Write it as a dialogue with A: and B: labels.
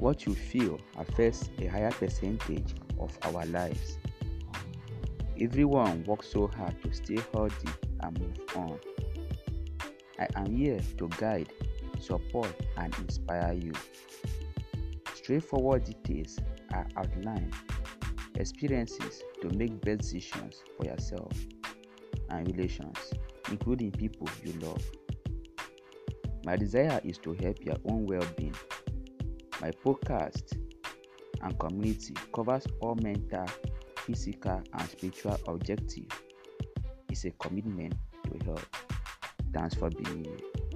A: What you feel affects a higher percentage of our lives. Everyone works so hard to stay healthy and move on. I am here to guide, support, and inspire you. Straightforward details are outlined, experiences to make best decisions for yourself and relations, including people you love. My desire is to help your own well being. My podcast and community covers all mental, physical, and spiritual objectives. It's a commitment to health. Thanks for being here.